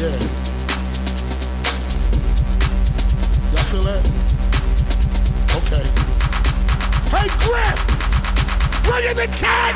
Yeah. Y'all feel that? Okay. Hey, Griff! Bring in the cat!